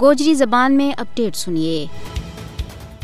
گوجری زبان میں اپڈیٹ سنیے۔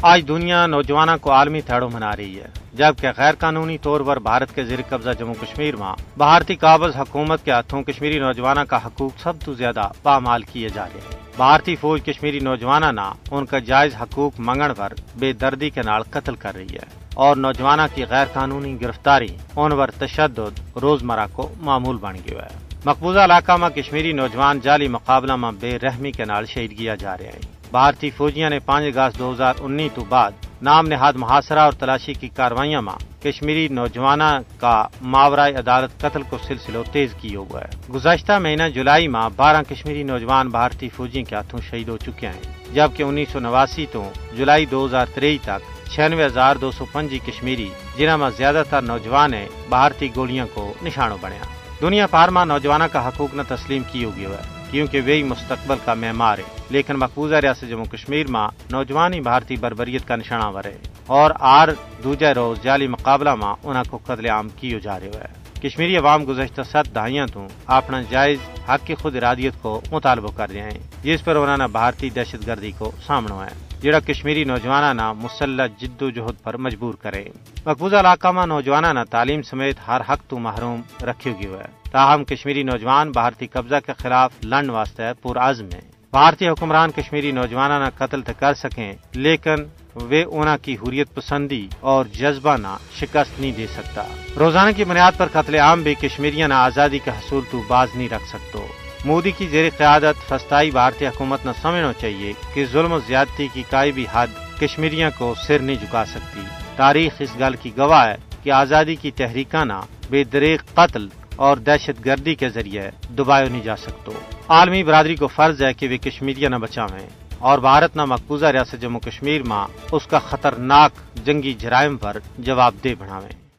آج دنیا نوجوانوں کو عالمی تھیڑو منا رہی ہے۔ جبکہ غیر قانونی طور پر بھارت کے زیر قبضہ جموں کشمیر میں بھارتی قابض حکومت کے ہاتھوں کشمیری نوجوانوں کا حقوق سب تو زیادہ پامال کیے جا رہے ہیں۔ بھارتی فوج کشمیری نوجوانوں نہ ان کا جائز حقوق منگن پر بے دردی کے نال قتل کر رہی ہے۔ اور نوجوانوں کی غیر قانونی گرفتاری ان پر تشدد روزمرہ کو معمول بن گیا ہے۔ مقبوضہ علاقہ میں کشمیری نوجوان جعلی مقابلہ میں بے رحمی کے نال شہید کیا جا رہے ہیں۔ بھارتی فوجیاں نے پانچ اگست دو ہزار انیس تو بعد نام نہاد محاصرہ اور تلاشی کی کاروائیاں میں کشمیری نوجوانوں کا ماورائے عدالت قتل کو سلسلوں تیز کی ہوا ہے گزشتہ مہینہ جولائی میں بارہ کشمیری نوجوان بھارتی فوجی کے ہاتھوں شہید ہو چکے ہیں، جبکہ انیس سو نواسی تو جولائی دو ہزار تری تک چھیانوے ہزار دو سو پنجی کشمیری جنہوں میں زیادہ تر نوجوان ہیں، بھارتی گولیاں کو نشانوں بنیا دنیا پارما نوجوانوں کا حقوق نہ تسلیم کی ہوگی ہے کیونکہ وہی مستقبل کا معمار ہے۔ لیکن مقبوضہ ریاست جموں کشمیر میں نوجوانی بھارتی بربریت کا نشانہ ور ہے۔ اور آر دوجہ روز جعلی مقابلہ میں انہوں کو قتل عام کیو جا رہے ہے کشمیری عوام گزشتہ سات دہائیاں تو اپنا جائز حق کی خود ارادیت کو مطالبہ کر رہے ہیں، جس پر انہوں نے بھارتی دہشت گردی کو سامنا ہے۔ جڑا کشمیری نوجوانہ مسلح جد و جہد پر مجبور کرے۔ مقبوضہ علاقہ میں نوجوانہ تعلیم سمیت ہر حق تو محروم رکھے گئے ہے۔ تاہم، کشمیری نوجوان بھارتی قبضہ کے خلاف لڑن واسطے پرعزم ہے بھارتی حکمران کشمیری نوجوانہ قتل تو کر سکیں، لیکن وہ انہوں کی حریت پسندی اور جذبہ نہ شکست نہیں دے سکتا۔ روزانہ کی بنیاد پر قتل عام بھی کشمیریاں نہ آزادی کا حصول تو باز نہیں رکھ سکتو۔ مودی کی زیر قیادت فستائی بھارتی حکومت نہ سمجھنا چاہیے کہ ظلم و زیادتی کی کوئی بھی حد کشمیریوں کو سر نہیں جھکا سکتی۔ تاریخ اس گل کی گواہ ہے کہ آزادی کی تحریکانہ بے دریک قتل اور دہشت گردی کے ذریعے دباؤ نہیں جا سکتو۔ عالمی برادری کو فرض ہے کہ وہ کشمیریاں نہ بچاویں اور بھارت نہ مقبوضہ ریاست جموں کشمیر میں اس کا خطرناک جنگی جرائم پر جواب دہ بڑھاویں